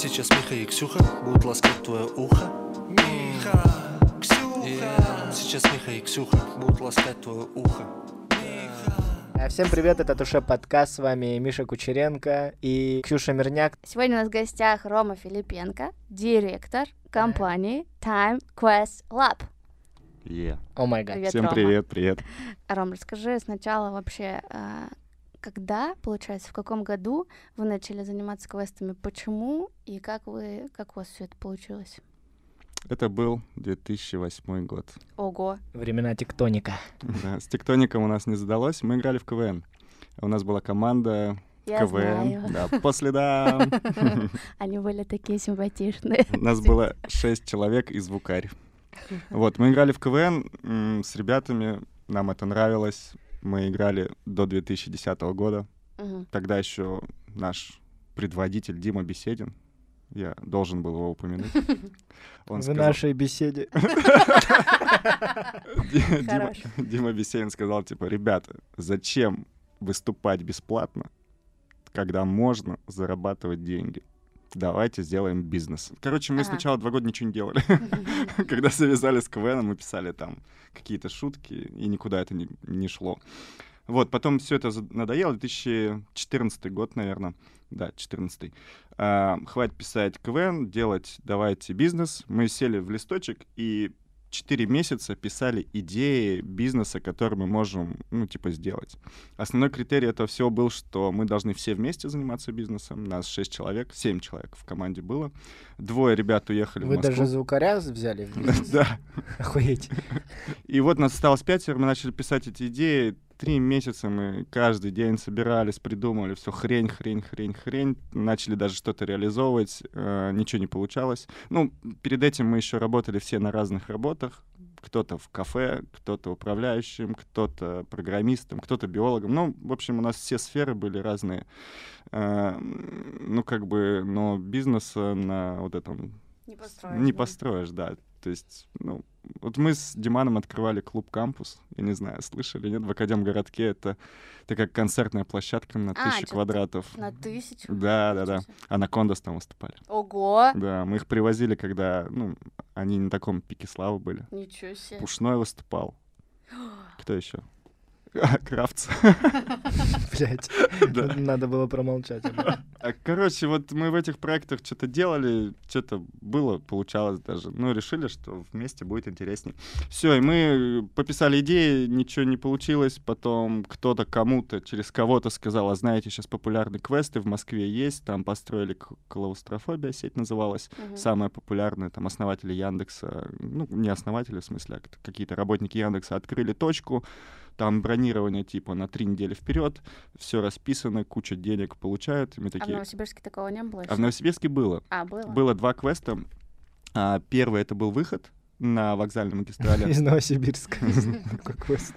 Сейчас Миха и Ксюха будут ласкать твое ухо. Миха, Ксюха. Сейчас Миха и Ксюха будут ласкать твое ухо. А, Всем привет, это Туше подкаст, с вами Миша Кучеренко и Ксюша Мирняк. Сегодня у нас в гостях Рома Филипенко, директор компании Time Quest Lab. Е. О май гад. Привет, Всем Рома. привет, привет. Ром, расскажи сначала вообще, а, когда, получается, в каком году вы начали заниматься квестами, почему и как вы, как у вас все это получилось? Это был 2008 год. Ого. Времена тектоника. Да, с тектоником у нас не задалось. Мы играли в КВН. У нас была команда Я КВН. знаю. Да, по следам. Они были такие симпатичные. У нас было шесть человек и звукарь. Вот, мы играли в КВН с ребятами, нам это нравилось. Мы играли до 2010 года. Мгм. Тогда еще наш предводитель Дима Беседин, я должен был его упомянуть. Он В сказал- нашей беседе. Ди- Дима. Дима Бесенин сказал, типа, ребята, зачем выступать бесплатно, когда можно зарабатывать деньги? Давайте сделаем бизнес. Короче, мы Ага. сначала два года ничего не делали. Когда завязали с КВН, мы писали там какие-то шутки, и никуда это не, не шло. Вот, потом все это надоело, 2014 год, наверное. Да, 14 Хватит писать КВН, делать давайте бизнес. Мы сели в листочек и 4 месяца писали идеи бизнеса, которые мы можем, ну, типа, сделать. Основной критерий этого всего был, что мы должны все вместе заниматься бизнесом. Нас 6 человек, 7 человек в команде было. Двое ребят уехали в Вы Москву. даже звукаря взяли в бизнес? Да. Охуеть. И вот нас осталось пятеро, мы начали писать эти идеи. Три месяца мы каждый день собирались, придумывали все хрень, хрень, хрень, хрень. Начали даже что-то реализовывать, э, ничего не получалось. Ну, перед этим мы еще работали все на разных работах. Кто-то в кафе, кто-то управляющим, кто-то программистом, кто-то биологом. Ну, в общем, у нас все сферы были разные. Э, ну, как бы, но бизнеса на вот этом Не построишь. не да? построишь, да. То есть, ну, вот мы с Диманом открывали клуб «Кампус». Я не знаю, слышали, нет? В Академгородке это такая концертная площадка на А, тысячу квадратов. На тысячу? Да, да, да. Анакондас там выступали. Ого! Да, мы их привозили, когда, ну, они на таком пике славы были. Ничего себе. Пушной выступал. Кто еще? Кравц. Блять. Надо было промолчать. А, Короче, вот мы в этих проектах что-то делали, что-то было, получалось даже. Ну, решили, что вместе будет интересней. Все, и мы пописали идеи, ничего не получилось. Потом кто-то кому-то через кого-то сказал, а знаете, сейчас популярные квесты в Москве есть, там построили клаустрофобия, сеть называлась. Самая популярная, там, основатели Яндекса, ну, не основатели, в смысле, а какие-то работники Яндекса открыли точку, там бронирование типа на три недели вперед, все расписано, куча денег получают. и Мы А в такие, Новосибирске такого не было? а в? Новосибирске было. А, было? Было два квеста. А, первый это был выход на вокзальной магистрали, Из Новосибирска. Какой квест.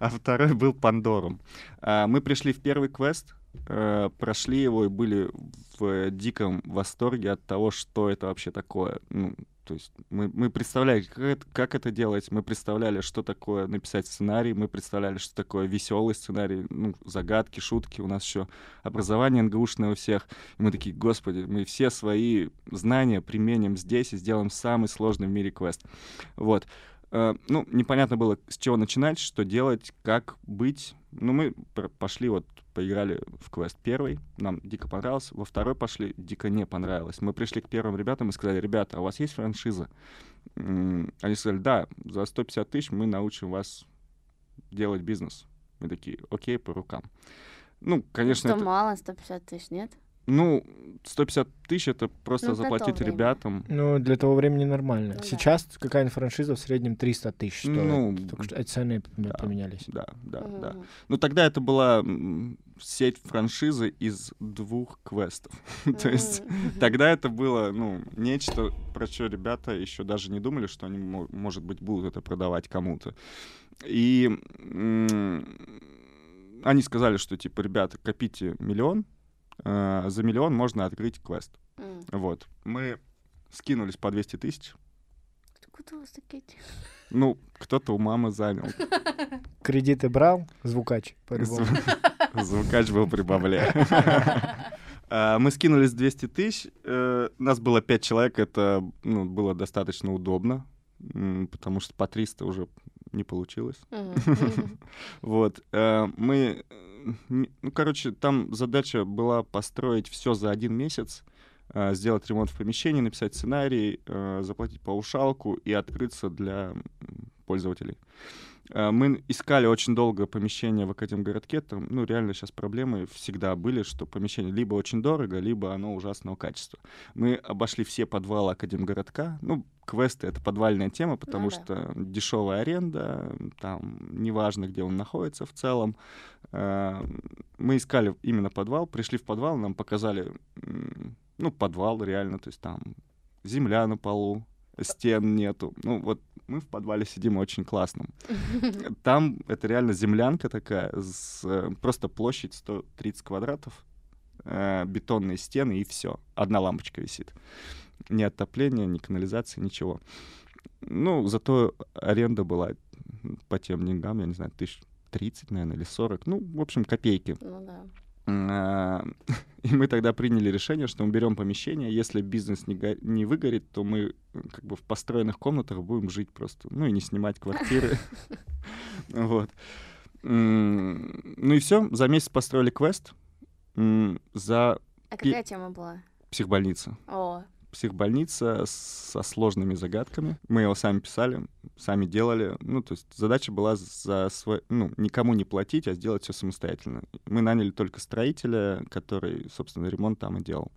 а второй был Пандорум. А, Мы пришли в первый квест, э, прошли его и были в диком восторге от того, что это вообще такое. Ну, то есть мы, мы представляли, как это, как это делать, мы представляли, что такое написать сценарий, мы представляли, что такое веселый сценарий, ну, загадки, шутки. У нас еще образование НГУшное у всех. И мы такие, господи, мы все свои знания применим здесь и сделаем самый сложный в мире квест. Вот. Э, Ну, непонятно было, с чего начинать, что делать, как быть. Ну, мы пошли вот, поиграли в квест первый, нам дико понравился. Во второй пошли, дико не понравилось. Мы пришли к первым ребятам и сказали, ребята, а у вас есть франшиза? Они сказали, да, за 150 тысяч мы научим вас делать бизнес. Мы такие, окей, по рукам. Ну, конечно, Что это- мало, 150 тысяч, нет? Ну, 150 тысяч это просто Ну, заплатить ребятам. Ну, для того времени нормально. Ну да. Сейчас какая-нибудь франшиза в среднем 300 тысяч стоит. Ну, Только что эти цены да. поменялись. Да, да, да. Мгм. Ну, тогда это была сеть франшизы из двух квестов. То есть тогда это было, ну, нечто, про что ребята еще даже не думали, что они, мо- может быть, будут это продавать кому-то. И м, они сказали, что, типа, ребята, копите миллион, э, за миллион можно открыть квест. М. Вот. Мы скинулись по 200 тысяч. Откуда у вас такие деньги? Ну, кто-то у мамы занял. Кредиты брал, звукач, по-любому. Звукач был при бабле. А, Мы скинулись 200 тысяч, э, нас было 5 человек, это ну, было достаточно удобно, потому что по 300 уже не получилось. Вот. э, Мы, э, ну, короче, там задача была построить все за один месяц, э, сделать ремонт в помещении, написать сценарий, заплатить паушалку и открыться для пользователей. Мы искали очень долго помещение в Академгородке. Там, ну, реально сейчас проблемы всегда были, что помещение либо очень дорого, либо оно ужасного качества. Мы обошли все подвалы Академгородка. Ну, квесты — это подвальная тема, потому Ну да. что дешевая аренда, там неважно, где он находится в целом. Э, Мы искали именно подвал, пришли в подвал, нам показали, ну, подвал реально, то есть там земля на полу, стен нету. Ну, вот мы в подвале сидим очень классном. Там это реально землянка такая, с, э, просто площадь 130 квадратов, э, бетонные стены и все. Одна лампочка висит. Ни отопления, ни канализации, ничего. Ну, зато аренда была по тем деньгам, я не знаю, тысяч 30, наверное, или 40. Ну, в общем, копейки. Ну да. А, И мы тогда приняли решение, что мы берем помещение. Если бизнес не, го- не выгорит, то мы как бы в построенных комнатах будем жить просто. Ну и не снимать квартиры. Вот. Ну и все. За месяц построили квест. За А какая тема была? психбольница. О, Психбольница со сложными загадками. Мы его сами писали, сами делали. Ну, то есть задача была за свой, ну, никому не платить, а сделать все самостоятельно. Мы наняли только строителя, который, собственно, ремонт там и делал.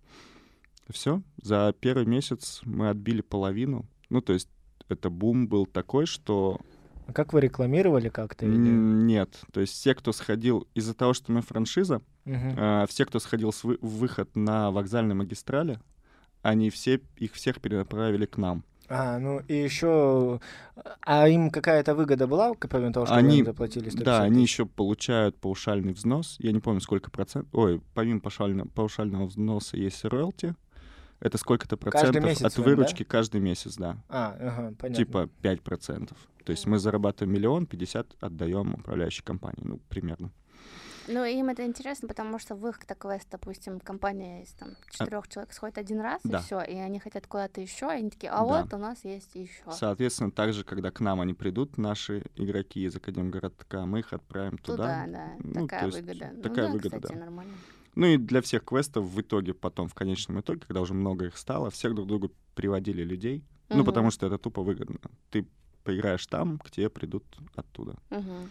Все. За первый месяц мы отбили половину. Ну, то есть это бум был такой, что А как вы рекламировали как-то? или- нет. То есть все, кто сходил, из-за того, что мы франшиза, Мгм. а, все, кто сходил с вы- выход на вокзальной магистрали, они все, их всех перенаправили к нам. А, ну и еще... А им какая-то выгода была, помимо того, что Они- заплатили 150 Да, они еще получают паушальный взнос. Я не помню, сколько процентов. Ой, помимо паушального, паушального взноса есть роялти. Это сколько-то процентов месяц от вам, да? выручки каждый месяц, да. А, ага, понятно. Типа 5%. То есть мы зарабатываем миллион, 50 отдаем управляющей компании. Ну, примерно. Ну, им это интересно, потому что в их квест, допустим, компания из там четырех человек сходит один раз, А Да. и все, и они хотят куда-то еще, и они такие, а Да. вот у нас есть еще. Соответственно, также, когда к нам они придут, наши игроки из Академгородка, мы их отправим Туда, туда. да, Ну, такая то есть выгода. Ну такая да, выгода, кстати, да. нормально. Ну и для всех квестов в итоге потом, в конечном итоге, когда уже много их стало, всех друг другу приводили людей. Ну, Мгм. потому что это тупо выгодно. Ты поиграешь там, к тебе придут оттуда. Мгм.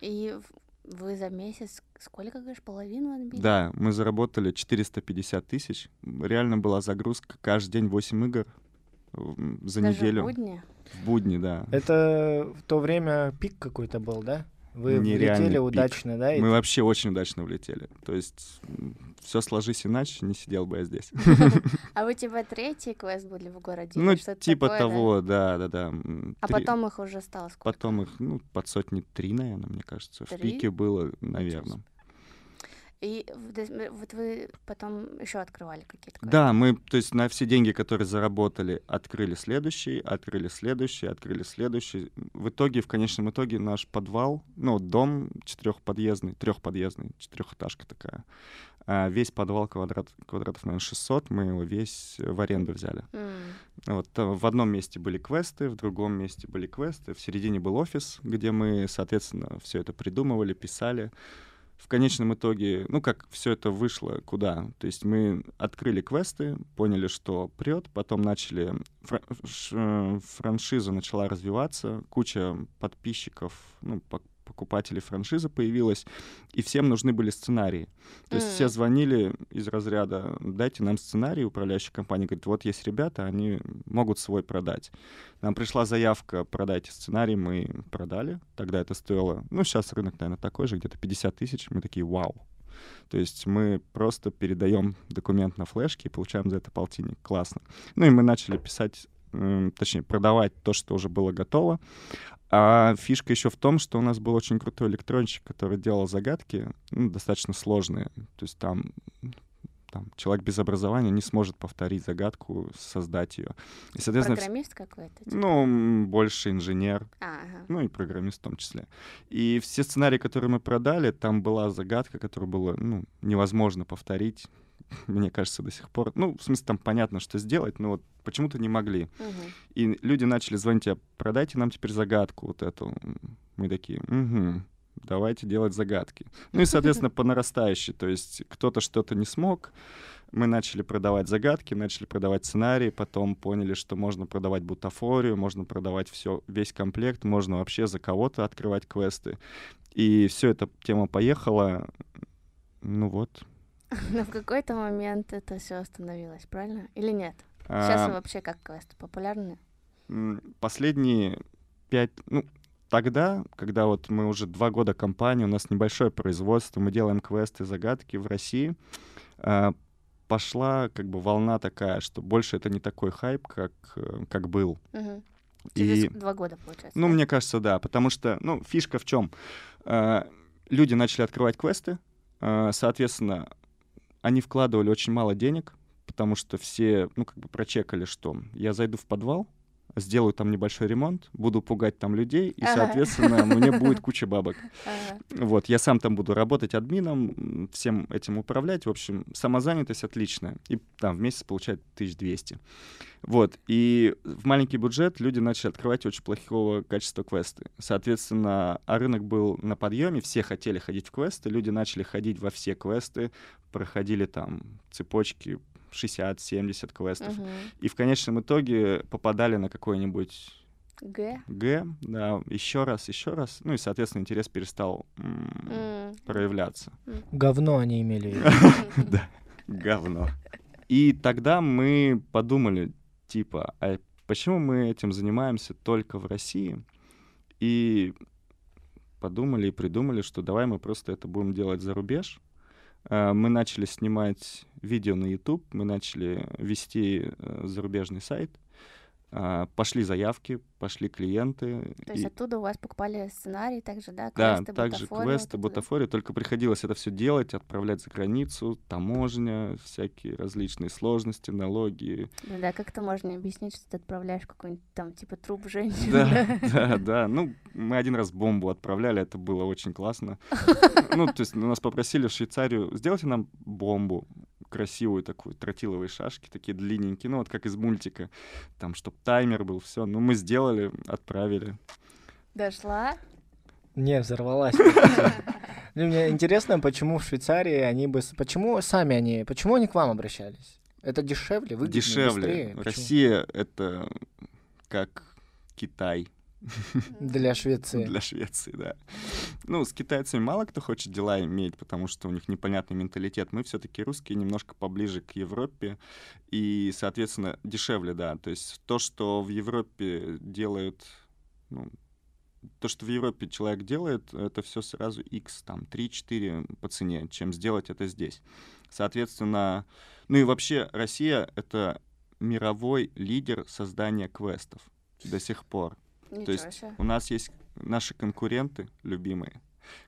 И вы за месяц сколько, говоришь, половину отбили? Да, мы заработали 450 тысяч. Реально была загрузка каждый день 8 игр за Даже в неделю. будни? В будни, да. Это в то время пик какой-то был, да? Вы Нереальный влетели пик. удачно, да? и- Мы вообще очень удачно влетели. То есть все сложись иначе, не сидел бы я здесь. А вы типа третий квест были в городе? Ну, типа того, да, да, да. А потом их уже стало сколько? Потом их, ну, под сотни три, наверное, мне кажется. В пике было, наверное. И м, вот вы потом еще открывали какие-то? Да, мы, то есть на все деньги, которые заработали, открыли следующий, открыли следующий, открыли следующий. В итоге, в конечном итоге, наш подвал, ну, дом четырехподъездный, трехподъездный, четырехэтажка такая. А весь подвал квадрат, квадратов, наверное, 600, мы его весь в аренду взяли. М, Вот, э, в одном месте были квесты, в другом месте были квесты, в середине был офис, где мы, соответственно, все это придумывали, писали. В конечном итоге, ну как все это вышло, куда? То есть мы открыли квесты, поняли, что прет, потом начали, э, франшиза начала развиваться, куча подписчиков, ну, покупателей франшизы появилась, и всем нужны были сценарии. То есть все звонили из разряда «дайте нам сценарий», управляющая компания говорит, вот есть ребята, они могут свой продать. Нам пришла заявка «продайте сценарий», мы продали, тогда это стоило, ну сейчас рынок, наверное, такой же, где-то 50 тысяч, мы такие «вау». То есть мы просто передаем документ на флешке и получаем за это полтинник. Классно. Ну и мы начали писать, м, точнее, продавать то, что уже было готово. А фишка еще в том, что у нас был очень крутой электронщик, который делал загадки, ну, достаточно сложные. То есть там, там человек без образования не сможет повторить загадку, создать ее. И, соответственно, Программист какой-то? типа? ну, больше инженер, А, ага. ну и программист в том числе. И все сценарии, которые мы продали, там была загадка, которую было ну, невозможно повторить мне кажется, до сих пор. Ну, в смысле, там понятно, что сделать, но вот почему-то не могли. Мгм. И люди начали звонить, а продайте нам теперь загадку вот эту. Мы такие, угу, давайте делать загадки. Ну и, соответственно, по нарастающей. То есть кто-то что-то не смог, мы начали продавать загадки, начали продавать сценарии, потом поняли, что можно продавать бутафорию, можно продавать все, весь комплект, можно вообще за кого-то открывать квесты. И все эта тема поехала. Ну вот. Но в какой-то момент это все остановилось, правильно? Или нет? Сейчас А, вообще как квесты популярны? Последние пять... Ну, тогда, когда вот мы уже два года компания, у нас небольшое производство, мы делаем квесты, загадки в России, а, пошла как бы волна такая, что больше это не такой хайп, как, э, как был. Мгм. Через И, два года, получается. ну, да? мне кажется, да, потому что, ну, фишка в чем? Люди начали открывать квесты, а, соответственно, они вкладывали очень мало денег, потому что все, ну, как бы прочекали, что я зайду в подвал, сделаю там небольшой ремонт, буду пугать там людей, и, соответственно, мне будет куча бабок. Вот, я сам там буду работать админом, всем этим управлять. В общем, самозанятость отличная. И там в месяц получает 1200. Вот, и в маленький бюджет люди начали открывать очень плохого качества квесты. Соответственно, а рынок был на подъеме, все хотели ходить в квесты, люди начали ходить во все квесты, проходили там цепочки 60-70 квестов. Мгм. И в конечном итоге попадали на какой-нибудь Г. Г, да, еще раз, еще раз. Ну и, соответственно, интерес перестал м, М. проявляться. Говно они имели в виду. Да, говно. И тогда мы подумали, типа, а почему мы этим занимаемся только в России? И подумали и придумали, что давай мы просто это будем делать за рубеж. А, Мы начали снимать видео на YouTube, мы начали вести э, зарубежный сайт. А, Пошли заявки, пошли клиенты. То есть и- оттуда у вас покупали сценарий также, да? да, Квесты, также бутафорию, квесты, вот да? только приходилось это все делать, отправлять за границу, таможня, всякие различные сложности, налоги. Блин, Да, как это можно объяснить, что ты отправляешь какой-нибудь там типа труп женщины? Да, да, да. Ну, мы один раз бомбу отправляли, это было очень классно. Ну, то есть нас попросили в Швейцарию, сделайте нам бомбу красивую такую, тротиловые шашки, такие длинненькие, ну, вот как из мультика, там, чтоб таймер был, все. Ну, мы сделали, отправили. Дошла? Не, взорвалась. Ну, мне интересно, почему в Швейцарии они бы... Почему сами они... Почему они к вам обращались? Это дешевле, выгоднее, Дешевле. Россия — это как Китай. Для Швеции. Для Швеции, да. Ну, с китайцами мало кто хочет дела иметь, потому что у них непонятный менталитет. Мы все-таки русские немножко поближе к Европе, и, соответственно, дешевле, да. То есть то, что в Европе делают, ну, то, что в Европе человек делает, это все сразу x, там, 3-4 по цене, чем сделать это здесь. Соответственно, ну и вообще Россия — это мировой лидер создания квестов до сих пор. Ничего есть себе. У нас есть наши конкуренты любимые,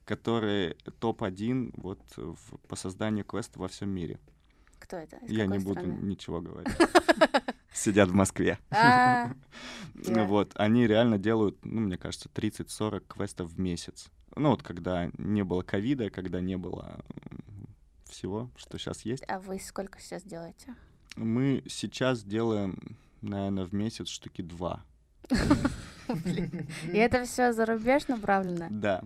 которые топ-1 вот в- по созданию квеста во всем мире. Кто это? Из Я не какой буду страны? ничего говорить. Сидят в Москве. А, Ну. Вот, они реально делают, ну, мне кажется, 30-40 квестов в месяц. Ну, вот когда не было ковида, когда не было всего, что сейчас есть. А вы сколько сейчас делаете? Мы сейчас делаем, наверное, в месяц штуки два. И это все за рубеж направлено? Да,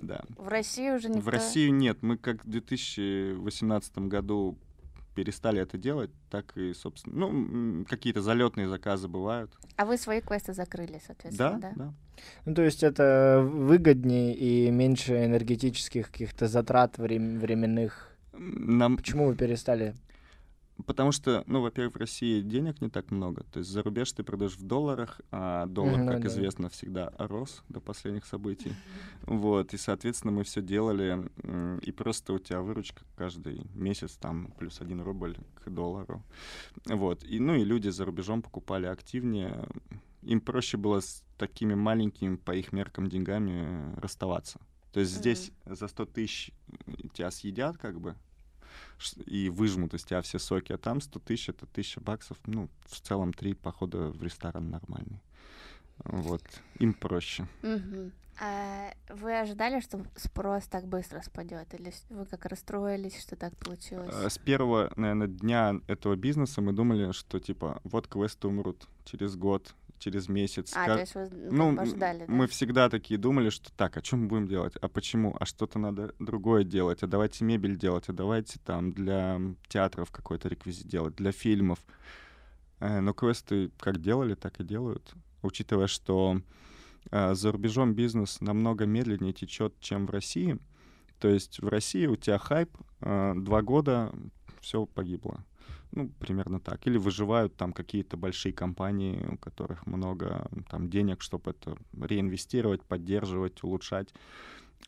да. В России уже никто... В Россию нет. Мы как в 2018 году перестали это делать, так и, собственно, ну, какие-то залетные заказы бывают. А вы свои квесты закрыли, соответственно, Да, да? да. Ну, то есть это выгоднее и меньше энергетических каких-то затрат врем- временных. Нам, Почему вы перестали? Потому что, ну, во-первых, в России денег не так много. То есть за рубеж ты продаешь в долларах, а доллар, как известно, всегда рос до последних событий. Вот, и, соответственно, мы все делали, и просто у тебя выручка каждый месяц там плюс один рубль к доллару. Вот, и, ну, и люди за рубежом покупали активнее. Им проще было с такими маленькими по их меркам деньгами э, расставаться. То есть здесь за 100 тысяч тебя съедят как бы, и выжмут из тебя все соки, а там 100 тысяч — это 1000 баксов, ну, в целом три похода в ресторан нормальный. Вот, им проще. Мгм. А вы ожидали, что спрос так быстро спадет? Или вы как расстроились, что так получилось? Э, С первого, наверное, дня этого бизнеса мы думали, что типа вот квесты умрут через год, через месяц. А, Как- то есть вы ну, Ну, бы ожидали, да? мы всегда такие думали, что так, а что мы будем делать? А почему? А что-то надо другое делать? А давайте мебель делать? А давайте там для театров какой-то реквизит делать, для фильмов. Э, Но квесты как делали, так и делают. Учитывая, что э, за рубежом бизнес намного медленнее течет, чем в России. То есть в России у тебя хайп, э, два года все погибло. Ну, примерно так. Или выживают там какие-то большие компании, у которых много там денег, чтобы это реинвестировать, поддерживать, улучшать.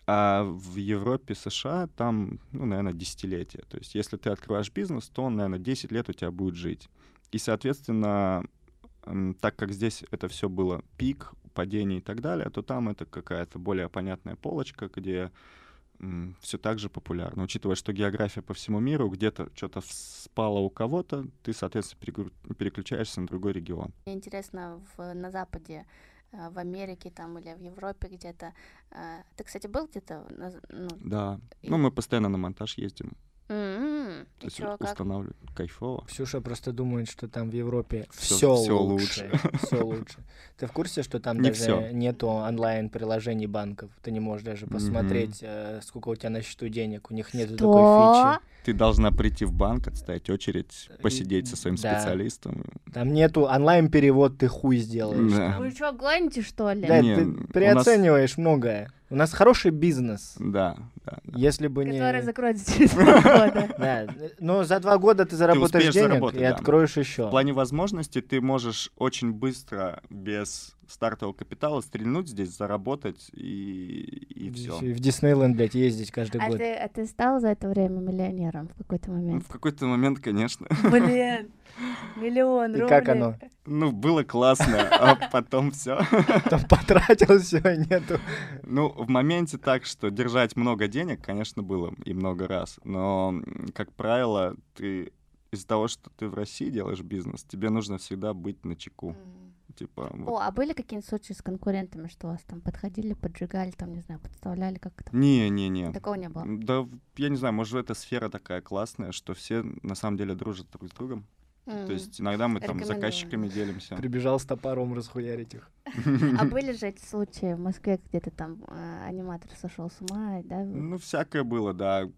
А в Европе, США там, ну, наверное, десятилетия. То есть если ты открываешь бизнес, то он, наверное, 10 лет у тебя будет жить. И, соответственно, так как здесь это все было пик, падение и так далее, то там это какая-то более понятная полочка, где все так же популярно. Учитывая, что география по всему миру, где-то что-то спало у кого-то, ты, соответственно, переключаешься на другой регион. Мне интересно, в, на Западе, э, в Америке там или в Европе где-то. э, Ты, кстати, был где-то? Ну, Да. И- Ну, мы постоянно на монтаж ездим. М-м, То есть чё, как? устанавливаем. Кайфово. Ксюша просто думает, что там в Европе все, лучше. Все лучше. Ты в курсе, что там Не даже всё. нету онлайн-приложений банков? Ты не можешь даже посмотреть, э, сколько у тебя на счету денег. У них нету Что? такой фичи. Ты должна прийти в банк, отстоять очередь, И- посидеть со своим да. специалистом. Там нету онлайн-перевод, ты хуй сделаешь. Да. там. Вы что, гоните, что ли? Да, Не, ты нас- переоцениваешь многое. У нас хороший бизнес. Да, да. да. Если бы не... Который закроется через полгода. Да, но за два года ты заработаешь денег и откроешь еще. В плане возможностей ты можешь очень быстро, без стартового капитала, стрельнуть здесь, заработать и, и все. В Диснейленд, блядь, ездить каждый А год. ты, а ты стал за это время миллионером в какой-то момент? в какой-то момент, конечно. Блин, миллион И рублей. как оно? Ну, было классно, а потом все. Там потратил все, нету. Ну, в моменте так, что держать много денег, конечно, было и много раз. Но, как правило, ты из-за того, что ты в России делаешь бизнес, тебе нужно всегда быть на чеку. М. Типа, О, вот. а были какие-нибудь случаи с конкурентами, что вас там подходили, поджигали, там, не знаю, подставляли, как это? Не-не-не. Такого не было. Да, я не знаю, может, эта сфера такая классная, что все на самом деле дружат друг с другом. То М. есть иногда мы там Рекомендую. заказчиками делимся. Прибежал с топором расхуярить их. А были же эти случаи в Москве, где-то там э, аниматор сошел с ума, да? Ну, всякое было, да.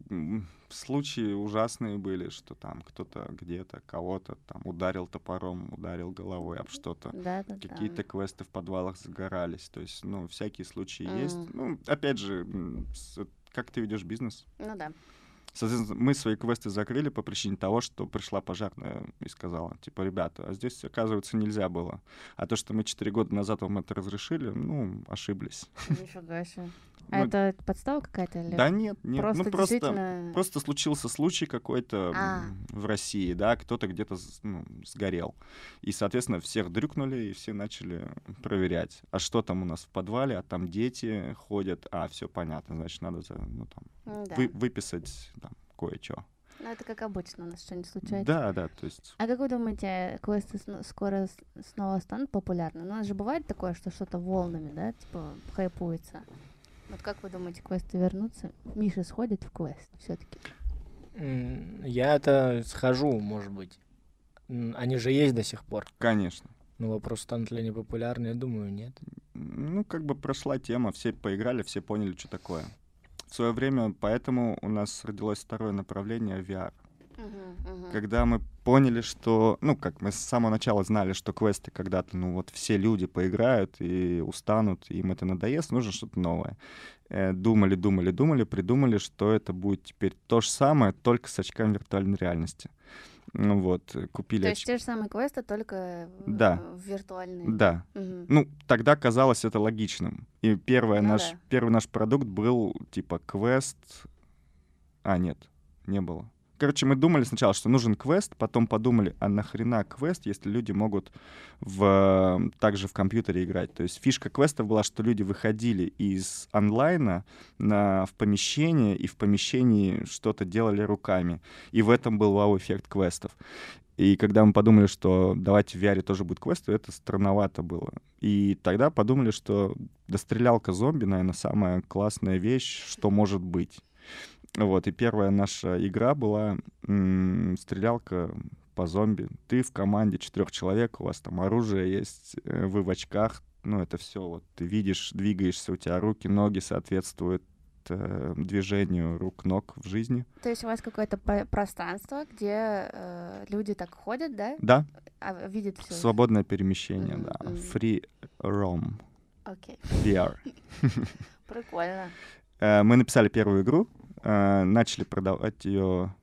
Случаи ужасные были, что там кто-то где-то кого-то там ударил топором, ударил головой об что-то. Да, да, Какие-то квесты в подвалах загорались. То есть, ну, всякие случаи есть. Ну, опять же, с- как ты ведешь бизнес? Ну да. Соответственно, мы свои квесты закрыли по причине того, что пришла пожарная и сказала, типа, ребята, а здесь, оказывается, нельзя было. А то, что мы четыре года назад вам это разрешили, ну, ошиблись. Нифига себе. А Ну, это подстава какая-то или Да нет, нет. просто ну, просто, действительно... просто случился случай какой-то А. в России, да, кто-то где-то ну, сгорел. И, соответственно, всех дрюкнули, и все начали проверять. А что там у нас в подвале? А там дети ходят. А, все понятно, значит, надо ну, там, М, да. вы- выписать там, кое-что. Ну это как обычно у нас что-нибудь случается. Да, да, то есть... А как вы думаете, квесты сно- скоро снова станут популярны? Ну, У нас же бывает такое, что что-то волнами, да, типа хайпуется. Вот как вы думаете, квесты вернутся? Миша сходит в квест все-таки. М, Я-то схожу, может быть. Они же есть до сих пор. Конечно. Но вопрос, станут ли они популярны, я думаю, нет. Ну, как бы прошла тема, все поиграли, все поняли, что такое. В свое время поэтому у нас родилось второе направление VR. Когда мы поняли, что, ну, как мы с самого начала знали, что квесты когда-то, ну, вот все люди поиграют и устанут, им это надоест, нужно что-то новое. Э, Думали, думали, думали, придумали, что это будет теперь то же самое, только с очками виртуальной реальности. Ну вот, э, купили То есть очки. те же самые квесты, только в- Да. виртуальные. Да, Мгм. ну, тогда казалось это логичным. И первое Ну наш, да. первый наш продукт был типа квест... А, нет, не было. Короче, мы думали сначала, что нужен квест, потом подумали, а нахрена квест, если люди могут в, также в компьютере играть. То есть фишка квеста была, что люди выходили из онлайна на, в помещение, и в помещении что-то делали руками. И в этом был вау-эффект квестов. И когда мы подумали, что давайте в VR тоже будет квест, то это странновато было. И тогда подумали, что дострелялка зомби, наверное, самая классная вещь, что может быть. Вот, и первая наша игра была м- стрелялка по зомби. Ты в команде четырех человек, у вас там оружие есть, э, вы в очках, ну, это все, вот ты видишь, двигаешься, у тебя руки, ноги соответствуют э, движению рук, ног в жизни. То есть у вас какое-то пространство, где э, люди так ходят, да? Да, А видят все. свободное перемещение, Мгм, да. Free roam, Окей, VR. прикольно. Э, Мы написали первую игру, э, начали продавать ее.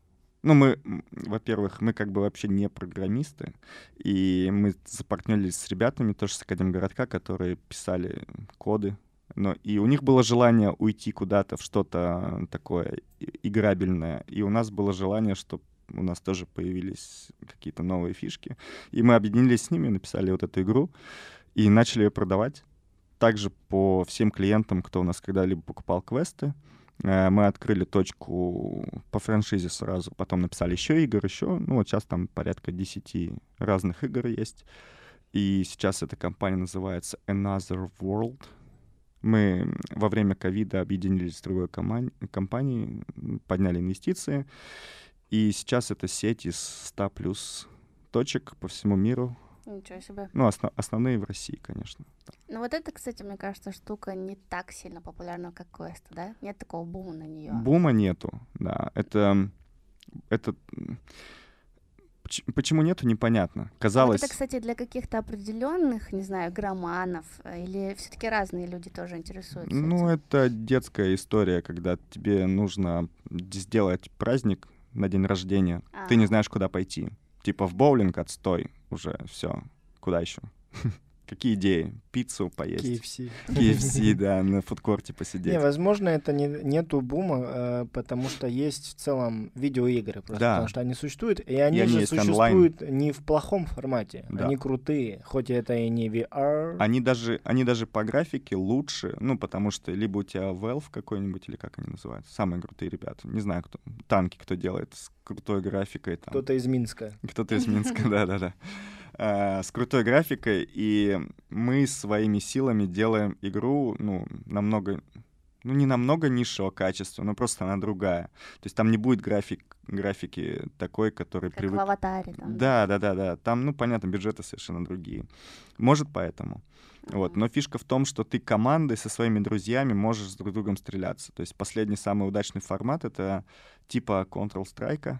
Ну, мы, во-первых, мы как бы вообще не программисты, и мы запартнерились с ребятами тоже с Академгородка, которые писали коды. Но и у них было желание уйти куда-то в что-то такое играбельное, и у нас было желание, чтобы у нас тоже появились какие-то новые фишки. И мы объединились с ними, написали вот эту игру и начали ее продавать также по всем клиентам, кто у нас когда-либо покупал квесты. Э, Мы открыли точку по франшизе сразу, потом написали еще игр, еще, ну вот сейчас там порядка 10 разных игр есть. И сейчас эта компания называется Another World. Мы во время ковида объединились с другой компанией, подняли инвестиции, и сейчас это сеть из 100 плюс точек по всему миру. Ничего себе. Ну, осно- основные в России, конечно. Ну вот это, кстати, мне кажется, штука не так сильно популярна, как квест, да? Нет такого бума на нее. Бума нету, да. Это, это почему нету, непонятно. Вот Казалось, это, кстати, для каких-то определенных, не знаю, громанов, или все-таки разные люди тоже интересуются. ну этим? это детская история, когда тебе нужно сделать праздник на день рождения, ты не А. знаешь, куда пойти. Типа в боулинг отстой уже, все. Куда еще? Какие идеи? Пиццу поесть? KFC. KFC, да, на фудкорте Не, посидеть. возможно, это не, нету бума, э, потому что есть в целом видеоигры, просто Да. потому что они существуют, и они они же есть онлайн. существуют не в плохом формате, Да. они крутые, хоть это и не VR. Они даже, они даже по графике лучше, ну, потому что либо у тебя Valve какой-нибудь, или как они называются, самые крутые ребята, не знаю, кто, танки кто делает с крутой графикой, Кто-то из Минска. кто-то из Минска, да-да-да, А, с крутой графикой, и мы своими силами делаем игру, ну, намного, ну, не намного низшего качества, но просто она другая. То есть там не будет график, графики такой, который Как привык в аватаре там. да, да, да, да. Там, ну, понятно, бюджеты совершенно другие. Может, поэтому. Вот. Но фишка в том, что ты командой со своими друзьями можешь с друг другом стреляться. То есть последний самый удачный формат — это типа Counter-Strike,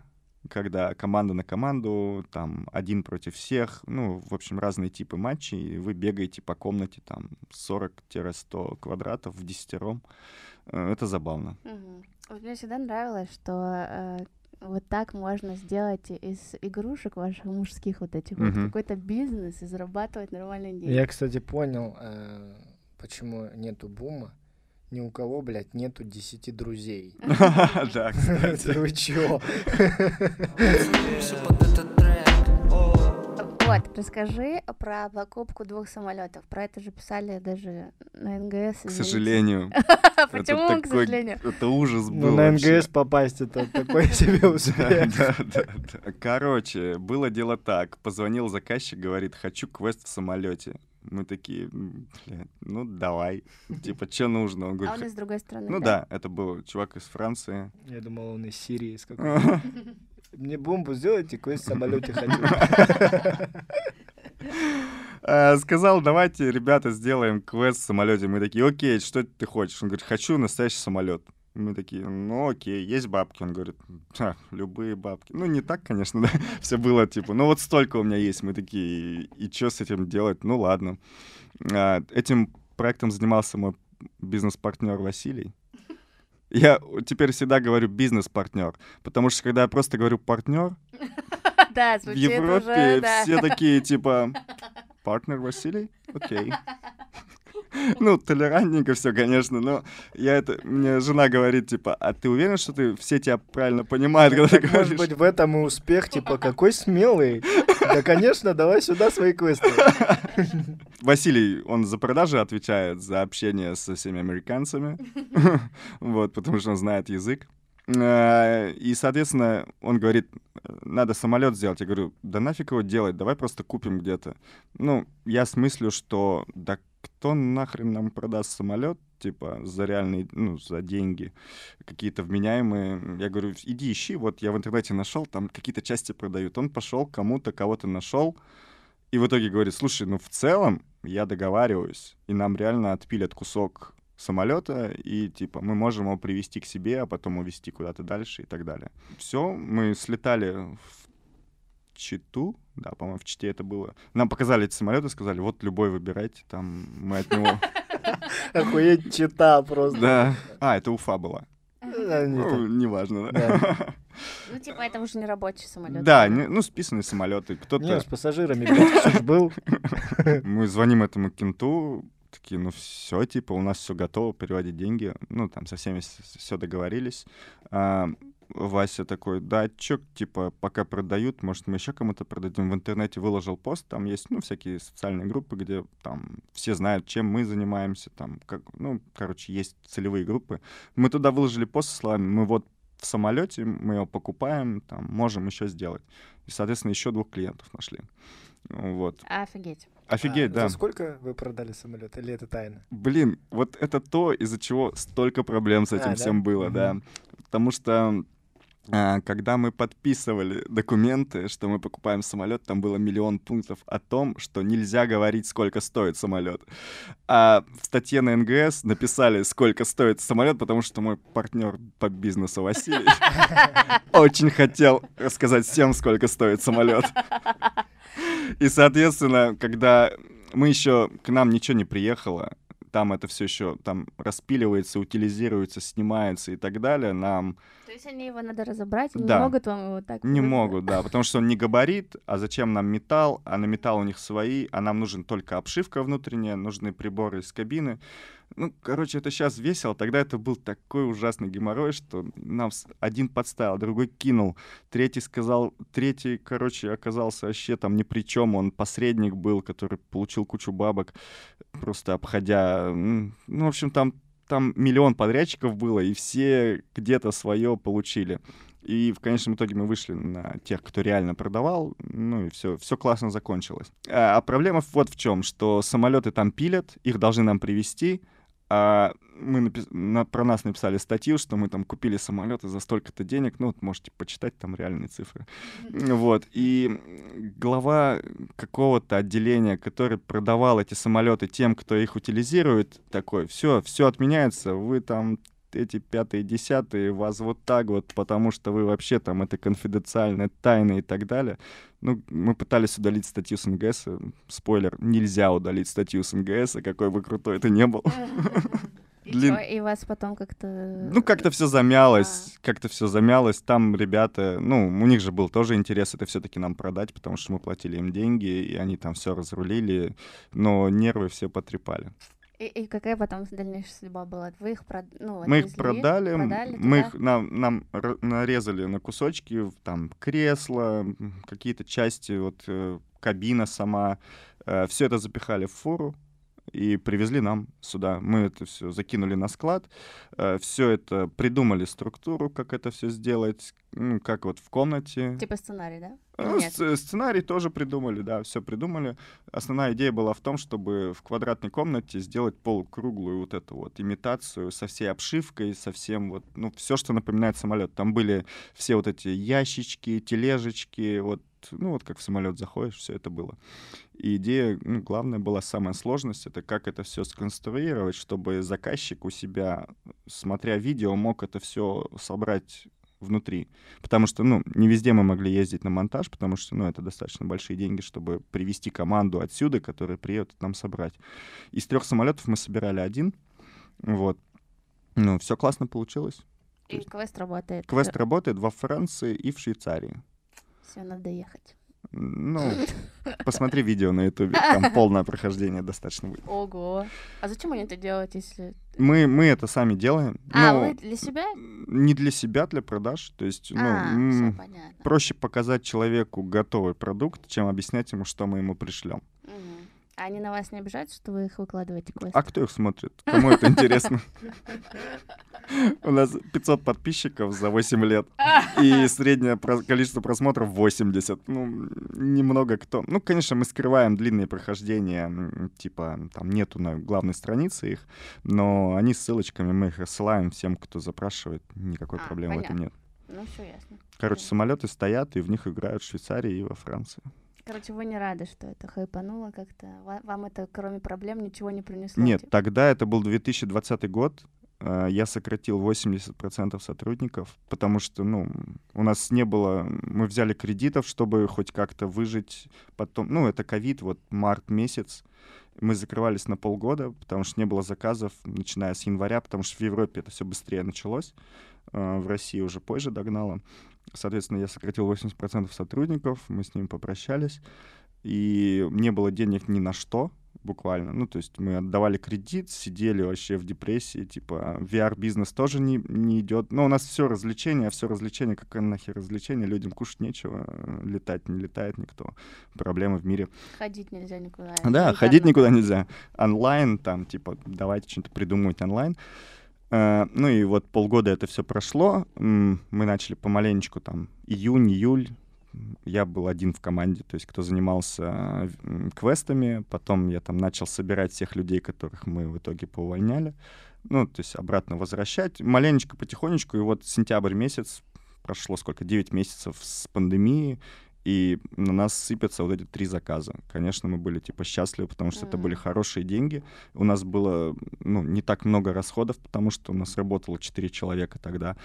когда команда на команду, там, один против всех, ну, в общем, разные типы матчей, и вы бегаете по комнате, там, 40-100 квадратов в десятером. Э, Это забавно. Мгм. Вот мне всегда нравилось, что э, вот так можно сделать из игрушек ваших мужских вот этих вот Мгм. какой-то бизнес и зарабатывать нормальные деньги. Я, кстати, понял, э, почему нету бума. Ни у кого, блядь, нету 10 друзей. Да, кстати. Вы чё? Вот, расскажи про покупку двух самолетов. Про это же писали даже на НГС. К сожалению. Почему, к сожалению? Это ужас был Ну, на вообще. НГС попасть это такой себе успех. Короче, было дело так. Позвонил заказчик, говорит, хочу квест в самолете. Мы такие, «М, блядь, ну давай. Типа, что нужно? Он А говорит, он из другой страны, ну да, это был чувак из Франции. Я думал, он из Сирии из какой-то. Мне бомбу сделайте, квест в самолете хочу. А, Сказал, давайте, ребята, сделаем квест в самолете. Мы такие, окей, что ты хочешь? Он говорит, хочу настоящий самолет. Мы такие, ну окей, есть бабки. Он говорит, «Ха, любые бабки. Ну, не так, конечно, да. Все было типа, ну вот столько у меня есть. Мы такие, и что с этим делать? Ну ладно. А, Этим проектом занимался мой бизнес-партнер Василий. Я теперь всегда говорю бизнес-партнер, потому что когда я просто говорю партнер, Да, в Европе уже, да. все такие типа партнер Василий? Окей. Ну, толерантненько все, конечно, но я это... Мне жена говорит, типа, а ты уверен, что ты все тебя правильно понимают, когда ты Так, может говоришь? быть, в этом и успех, типа, какой смелый. Да, конечно, давай сюда свои квесты. Василий, он за продажи отвечает, за общение со всеми американцами, вот, потому что он знает язык. Э, И, соответственно, он говорит, надо самолет сделать. Я говорю, да нафиг его делать, давай просто купим где-то. Ну, я смыслю, что да кто нахрен нам продаст самолет, типа, за реальные, ну, за деньги, какие-то вменяемые. Я говорю, иди ищи, вот я в интернете нашел, там какие-то части продают. Он пошел кому-то, кого-то нашел, и в итоге говорит, слушай, ну в целом я договариваюсь, и нам реально отпилят кусок самолета, и типа мы можем его привезти к себе, а потом увезти куда-то дальше и так далее. Все, мы слетали в Читу, да, по-моему, в Чите это было. Нам показали эти самолеты, сказали, вот любой выбирайте, там мы от него... Охуеть, чита просто. Да. А, это Уфа была. Да, не Ну, неважно, да. Ну, типа, это уже не рабочий самолет. Да, не- ну, списанные самолеты. Не, Кто-то... с пассажирами, был. Мы звоним этому кенту, такие, ну все, типа, у нас все готово, переводить деньги. Ну, там со всеми все договорились. А, Вася такой, да, чё, типа, пока продают, может, мы еще кому-то продадим. В интернете выложил пост, там есть, ну, всякие социальные группы, где там все знают, чем мы занимаемся, там, как, ну, короче, есть целевые группы. Мы туда выложили пост со словами, мы вот в самолете, мы его покупаем, там, можем еще сделать. И, соответственно, еще двух клиентов нашли. Вот. Офигеть. Офигеть, А, да. За сколько вы продали самолет? Или это тайна? Блин, вот это то, из-за чего столько проблем с этим А, да? всем было, да. Мгм. Потому что а, когда мы подписывали документы, что мы покупаем самолет, там было миллион пунктов о том, что нельзя говорить, сколько стоит самолет. А в статье на НГС написали, сколько стоит самолет, потому что мой партнер по бизнесу Василий очень хотел рассказать всем, сколько стоит самолет. И, соответственно, когда мы еще к нам ничего не приехало, там это все еще там распиливается, утилизируется, снимается и так далее, нам То есть они его надо разобрать, Да. не могут вам его так... не могут, да, потому что он не габарит, а зачем нам металл, а на металл у них свои, а нам нужен только обшивка внутренняя, нужны приборы из кабины. Ну, короче, это сейчас весело, тогда это был такой ужасный геморрой, что нам один подставил, другой кинул, третий сказал, третий, короче, оказался вообще там ни при чем, он посредник был, который получил кучу бабок, просто обходя, ну, в общем, там там миллион подрядчиков было, и все где-то свое получили. И в конечном итоге мы вышли на тех, кто реально продавал, ну и все, все классно закончилось. А, а проблема вот в чем, что самолеты там пилят, их должны нам привезти, а мы напи- на- про нас написали статью, что мы там купили самолеты за столько-то денег, ну вот можете почитать там реальные цифры. Вот, и глава какого-то отделения, который продавал эти самолеты тем, кто их утилизирует, такой, все, все отменяется, вы там эти пятые, десятые, вас вот так вот, потому что вы вообще там, это конфиденциальная тайна и так далее. Ну, мы пытались удалить статью с НГС. Спойлер, нельзя удалить статью с НГС, какой бы крутой это не был. Чё, И вас потом как-то... Ну, как-то все замялось, как-то все замялось. Там ребята, ну, у них же был тоже интерес это все-таки нам продать, потому что мы платили им деньги, и они там все разрулили, но нервы все потрепали. И, и какая потом дальнейшая судьба была? Вы их прод... ну, Мы их продали, продали мы их нам, нам нарезали на кусочки, там кресло, м, какие-то части, вот э, кабина сама, все это запихали в фуру и привезли нам сюда. Мы это все закинули на склад, все это придумали структуру, как это все сделать, ну, как вот в комнате. Типа сценарий, да? Ну, Или нет? сц- сценарий тоже придумали, да, все придумали. Основная идея была в том, чтобы в квадратной комнате сделать полукруглую вот эту вот имитацию со всей обшивкой, со всем вот, ну, все, что напоминает самолет. Там были все вот эти ящички, тележечки, вот, ну, вот как в самолет заходишь, все это было. И идея, ну, главная была самая сложность, это как это все сконструировать, чтобы заказчик у себя, смотря видео, мог это все собрать внутри. Потому что, ну, не везде мы могли ездить на монтаж, потому что, ну, это достаточно большие деньги, чтобы привести команду отсюда, которая приедет нам собрать. Из трех самолетов мы собирали один. Вот. Ну, все классно получилось. И квест работает. Квест работает во Франции и в Швейцарии. Все, надо ехать. Ну, посмотри видео на ютубе, там полное прохождение достаточно будет. Ого. А зачем они это делают, если... Мы, мы это сами делаем. А, Ну, вы для себя? Не для себя, для продаж. То есть, ну, а, понятно. проще показать человеку готовый продукт, чем объяснять ему, что мы ему пришлем. Мгм. Они на вас не обижаются, что вы их выкладываете квесты? А кто их смотрит? Кому это интересно? У нас 500 подписчиков за 8 лет. И среднее количество просмотров 80. Ну, немного кто. Ну, конечно, мы скрываем длинные прохождения. Типа, там нету на главной странице их. Но они с ссылочками, мы их рассылаем всем, кто запрашивает. Никакой А, проблемы в этом нет. Ну, все ясно. Короче, самолеты стоят, и в них играют в Швейцарии и во Франции. Короче, вы не рады, что это хайпануло как-то? Ва- Вам это, кроме проблем, ничего не принесло? Нет, типа? тогда это был 2020 год. э, Я сократил 80% сотрудников, потому что, ну, у нас не было... Мы взяли кредитов, чтобы хоть как-то выжить. Потом, ну, это ковид, вот март месяц. Мы закрывались на полгода, потому что не было заказов, начиная с января, потому что в Европе это все быстрее началось. э, В России уже позже догнало. Соответственно, я сократил 80% сотрудников, мы с ними попрощались. И не было денег ни на что, буквально. Ну, то есть мы отдавали кредит, сидели вообще в депрессии, типа VR-бизнес тоже не, не идет. Но у нас все развлечение, все развлечение, какое нахер развлечение, людям кушать нечего, э, летать не летает никто. Проблемы в мире. Ходить нельзя никуда. Да, ходить никуда нельзя. Онлайн, там, типа, давайте что-то придумывать онлайн. Ну и вот полгода это все прошло. Мы начали помаленечку там июнь, июль. Я был один в команде, то есть кто занимался э, квестами. Потом я там начал собирать всех людей, которых мы в итоге поувольняли. Ну, то есть обратно возвращать. Маленечко, потихонечку. И вот сентябрь месяц, прошло сколько, 9 месяцев с пандемии, и на нас сыпятся вот эти три заказа. Конечно, мы были типа счастливы, потому что это были хорошие деньги. У нас было ну, не так много расходов, потому что у нас работало 4 человека тогда.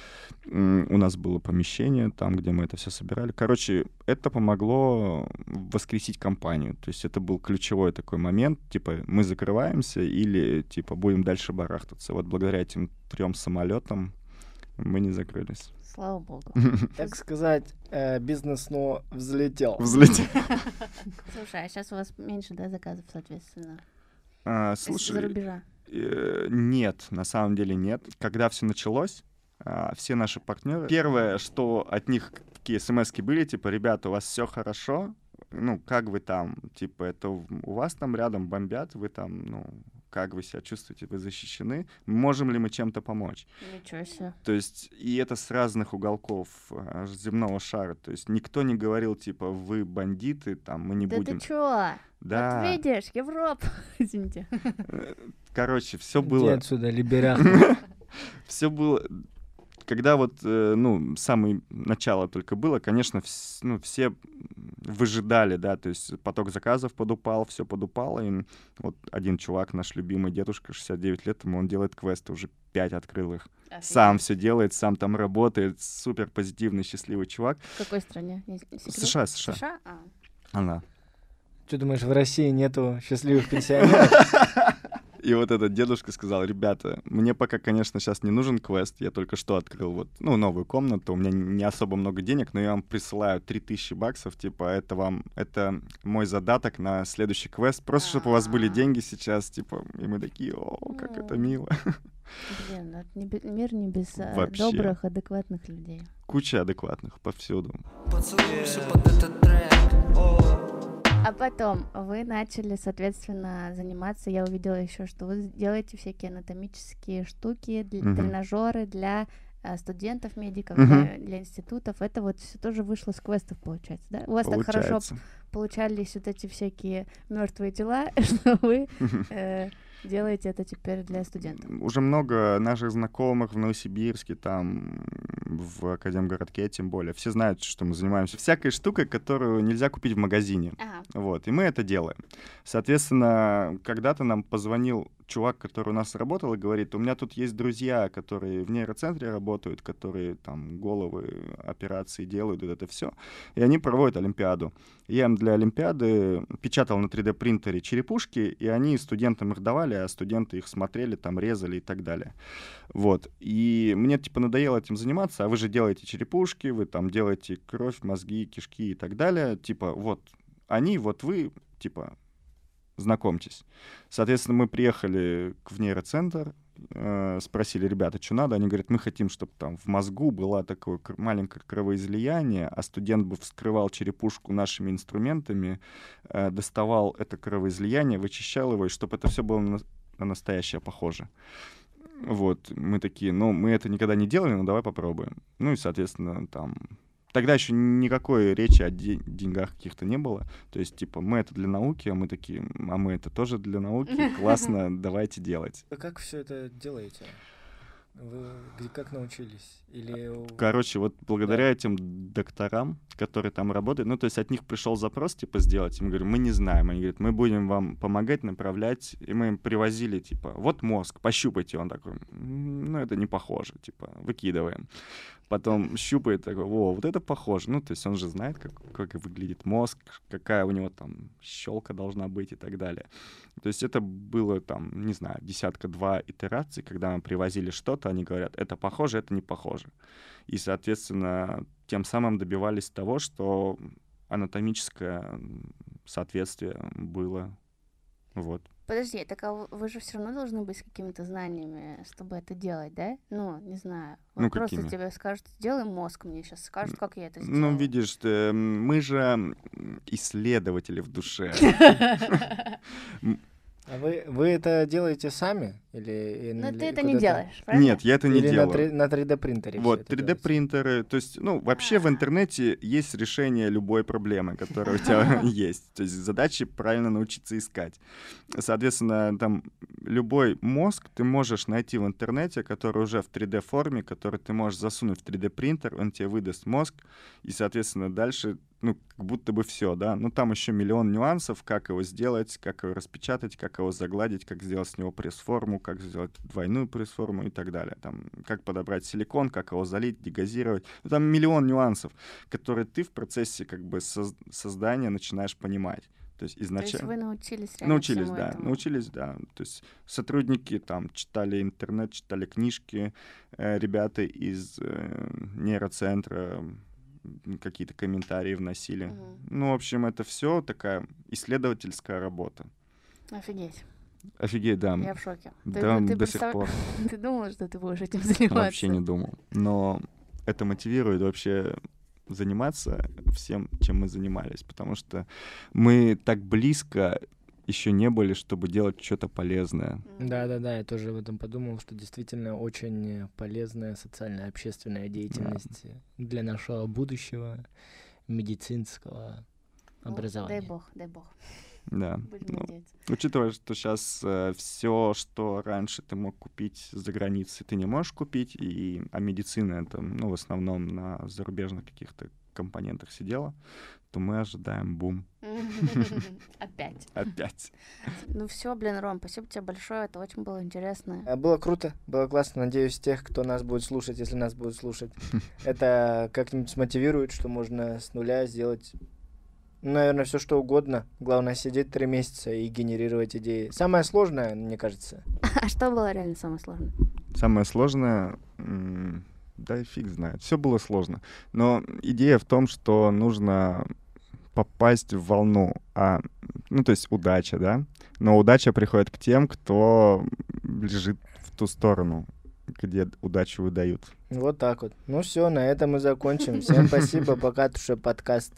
У нас было помещение там, где мы это все собирали. Короче, это помогло воскресить компанию. То есть это был ключевой такой момент, типа мы закрываемся или типа будем дальше барахтаться. Вот благодаря этим трем самолетам мы не закрылись. Слава богу. Так сказать, э, бизнес, но взлетел. Взлетел. Слушай, а сейчас у вас меньше, да, заказов, соответственно? А, Из- За Слушай, рубежа. Э, Нет, на самом деле нет. Когда все началось, а, все наши партнеры, первое, что от них такие смс были, типа, ребята, у вас все хорошо, ну, как вы там, типа, это у вас там рядом бомбят, вы там, ну, как вы себя чувствуете, вы защищены, можем ли мы чем-то помочь? Ничего себе. То есть, и это с разных уголков а, земного шара. То есть, никто не говорил, типа, вы бандиты, там, мы не да будем... ты чё? Да, Вот видишь, Европа. Извините. э, короче, все Иди было... отсюда, либерят. все было... Когда вот, э, ну, самое начало только было, конечно, вс- ну, все выжидали, да, то есть поток заказов подупал, все подупало, и вот один чувак, наш любимый дедушка, 69 лет ему, он делает квесты, уже 5 открыл их. Сам все делает, сам там работает, супер позитивный, счастливый чувак. В какой стране? США, США. США? А. Она. Что думаешь, в России нету счастливых пенсионеров? И вот этот дедушка сказал, ребята, мне пока, конечно, сейчас не нужен квест, я только что открыл вот, ну, новую комнату, у меня не особо много денег, но я вам присылаю 3000 баксов, типа, это вам, это мой задаток на следующий квест, просто чтобы у вас были А. деньги сейчас, типа, и мы такие, о, как это мило. Блин, ну это не бе- мир не без э, Вообще. добрых, адекватных людей. Куча адекватных повсюду. Поцелуйся под этот трек. А потом вы начали, соответственно, заниматься. Я увидела еще, что вы делаете всякие анатомические штуки, для, Мгм. тренажеры для э, студентов, медиков, Мгм. для, для институтов. Это вот все тоже вышло с квестов, получается, да? У вас так хорошо Получается. получались вот эти всякие мертвые тела, что вы э, делаете это теперь для студентов. Уже много наших знакомых в Новосибирске, там, в Академгородке, тем более. Все знают, что мы занимаемся всякой штукой, которую нельзя купить в магазине. Ага. Вот, и мы это делаем. Соответственно, когда-то нам позвонил чувак, который у нас работал, и говорит, у меня тут есть друзья, которые в нейроцентре работают, которые там головы, операции делают, вот это все. И они проводят Олимпиаду. Я им для Олимпиады печатал на 3D-принтере черепушки, и они студентам их давали, а студенты их смотрели, там резали и так далее. Вот. И мне, типа, надоело этим заниматься, а вы же делаете черепушки, вы там делаете кровь, мозги, кишки и так далее. Типа, вот они, вот вы, типа, знакомьтесь. Соответственно, мы приехали в нейроцентр, э, спросили, ребята, что надо? Они говорят, мы хотим, чтобы там в мозгу было такое маленькое кровоизлияние, а студент бы вскрывал черепушку нашими инструментами, э, доставал это кровоизлияние, вычищал его, и чтобы это все было на, на настоящее похоже. Вот, мы такие, ну, мы это никогда не делали, но давай попробуем. Ну и, соответственно, там тогда еще никакой речи о де- деньгах каких-то не было. То есть, типа, мы это для науки, а мы такие, а мы это тоже для науки, классно, давайте делать. Вы как все это делаете? Вы где, как научились? Или у- Короче, вот благодаря этим докторам, которые там работают, ну, то есть от них пришел запрос, типа, сделать, и мы говорим, мы не знаем. Они говорят, мы будем вам помогать, направлять, и мы им привозили, типа, вот мозг, пощупайте. Он такой, «М, ну, это не похоже, типа, выкидываем. Потом щупает, такой, о, вот это похоже. Ну, то есть он же знает, как, как выглядит мозг, какая у него там щелка должна быть и так далее. То есть это было там, не знаю, десятка-два итераций, когда мы привозили что-то, они говорят, это похоже, это не похоже. И, соответственно, тем самым добивались того, что анатомическое соответствие было. Вот. Подожди, так а вы- же все равно должны быть с какими-то знаниями, чтобы это делать, да? Ну, не знаю. Вот Ну, просто какими? тебе скажут, сделай мозг мне сейчас, скажут, как я это сделаю. Ну, видишь, мы же исследователи в душе. А вы, вы это делаете сами? Или, Но или ты это не делаешь, правильно? Нет, я это не Или на, делаю. на 3D принтере? всё Вот, это делаете? 3D-принтеры, то есть, ну, вообще в интернете есть решение любой проблемы, которая у тебя есть. То есть задача правильно научиться искать. Соответственно, там любой мозг ты можешь найти в интернете, который уже в 3D-форме, который ты можешь засунуть в 3D-принтер, он тебе выдаст мозг, и, соответственно, дальше, ну, как будто бы все, да. Ну, там еще миллион нюансов, как его сделать, как его распечатать, как его загладить, как сделать с него пресс-форму, как сделать двойную пресс-форму и так далее. Там, как подобрать силикон, как его залить, дегазировать. Ну, там миллион нюансов, которые ты в процессе как бы соз- создания начинаешь понимать. То есть То есть изначально... вы научились Научились, да, этому? научились, да. То есть сотрудники там читали интернет, читали книжки, э, ребята из э, нейроцентра какие-то комментарии вносили. Мгм. Ну, в общем, это все такая исследовательская работа. Офигеть, Офигеть, да. я в шоке. Ты- Да, ты до сих пор Ты думал, что ты будешь этим заниматься? вообще не думал. Но это мотивирует вообще заниматься всем, чем мы занимались, потому что мы так близко еще не были, чтобы делать что-то полезное. Да-да-да, я тоже об этом подумал, что действительно очень полезная социальная общественная деятельность для нашего будущего медицинского Ну, образования. Дай бог, дай бог. Да. Будем Ну, надеяться. Учитывая, что сейчас все, что раньше ты мог купить за границей, ты не можешь купить, и, а медицина это, ну, в основном на зарубежных каких-то компонентах сидела, то мы ожидаем бум Опять. опять. Ну все, блин, Ром, спасибо тебе большое, это очень было интересно. А, Было круто, было классно. Надеюсь, тех, кто нас будет слушать, если нас будут слушать, это как-нибудь смотивирует, что можно с нуля сделать, ну, наверное, все что угодно. Главное сидеть три месяца и генерировать идеи. Самое сложное, мне кажется. А что было реально самое сложное? Самое сложное, да и фиг знает, все было сложно. Но идея в том, что нужно попасть в волну, а, ну, то есть удача, да? Но удача приходит к тем, кто лежит в ту сторону, где удачу выдают. Вот так вот. Ну все, на этом мы закончим. Всем спасибо, пока, туше подкаст.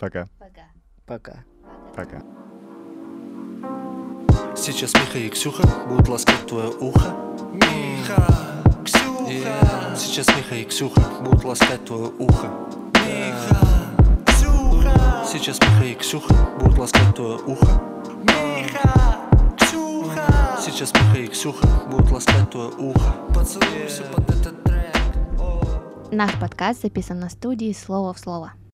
Пока, Пока. Пока. пока. Сейчас Миха и Ксюха будут ласкать твое ухо. Миха, Ксюха. Сейчас Миха и Ксюха будут ласкать твое ухо. Миха. Сейчас Миха и Ксюха будут ласкать твое ухо. Миха, Ксюха. Сейчас Миха и Ксюха будут ласкать твое ухо. Поцелуйся под этот трек. Наш подкаст записан на студии «Слово в слово».